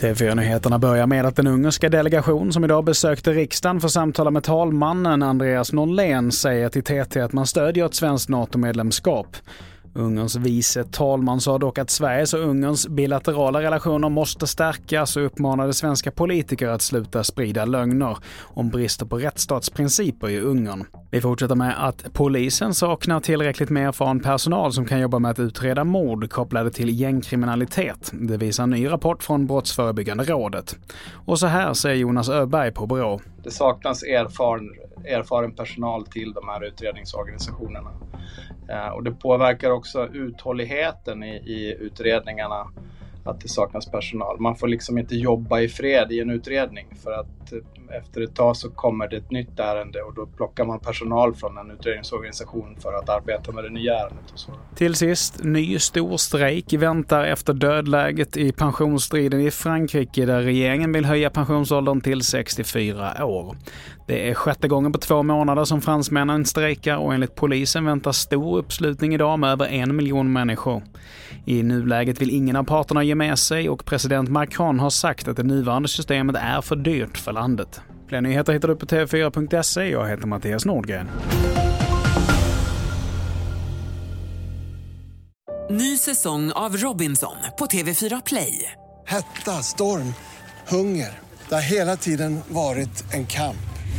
TV4-nyheterna börjar med att den ungerska delegation som idag besökte riksdagen för samtala med talmannen Andreas Norlén säger till TT att man stödjer ett svenskt NATO-medlemskap. Ungerns vice talman sa dock att Sveriges och Ungerns bilaterala relationer måste stärkas och uppmanade svenska politiker att sluta sprida lögner om brister på rättsstatsprinciper i Ungern. Vi fortsätter med att polisen saknar tillräckligt med erfaren personal som kan jobba med att utreda mord kopplade till gängkriminalitet. Det visar en ny rapport från Brottsförebyggande rådet. Och så här säger Jonas Öberg på Brå. Det saknas erfaren, erfaren personal till de här utredningsorganisationerna. Eh, och det påverkar också uthålligheten i, i utredningarna att det saknas personal. Man får liksom inte jobba i fred i en utredning för att eh, efter ett tag så kommer det ett nytt ärende och då plockar man personal från en utredningsorganisation för att arbeta med det nya ärendet. Och så. Till sist, ny stor strejk väntar efter dödläget i pensionsstriden i Frankrike där regeringen vill höja pensionsåldern till 64 år. Det är sjätte gången på två månader som fransmännen strejkar och enligt polisen väntar stor uppslutning idag med över en miljon människor. I nuläget vill ingen av parterna ge med sig och president Macron har sagt att det nuvarande systemet är för dyrt för landet. Fler nyheter hittar du på tv4.se. Jag heter Mattias Nordgren. Ny säsong av Robinson på TV4 Play. Hetta, storm, hunger. Det har hela tiden varit en kamp.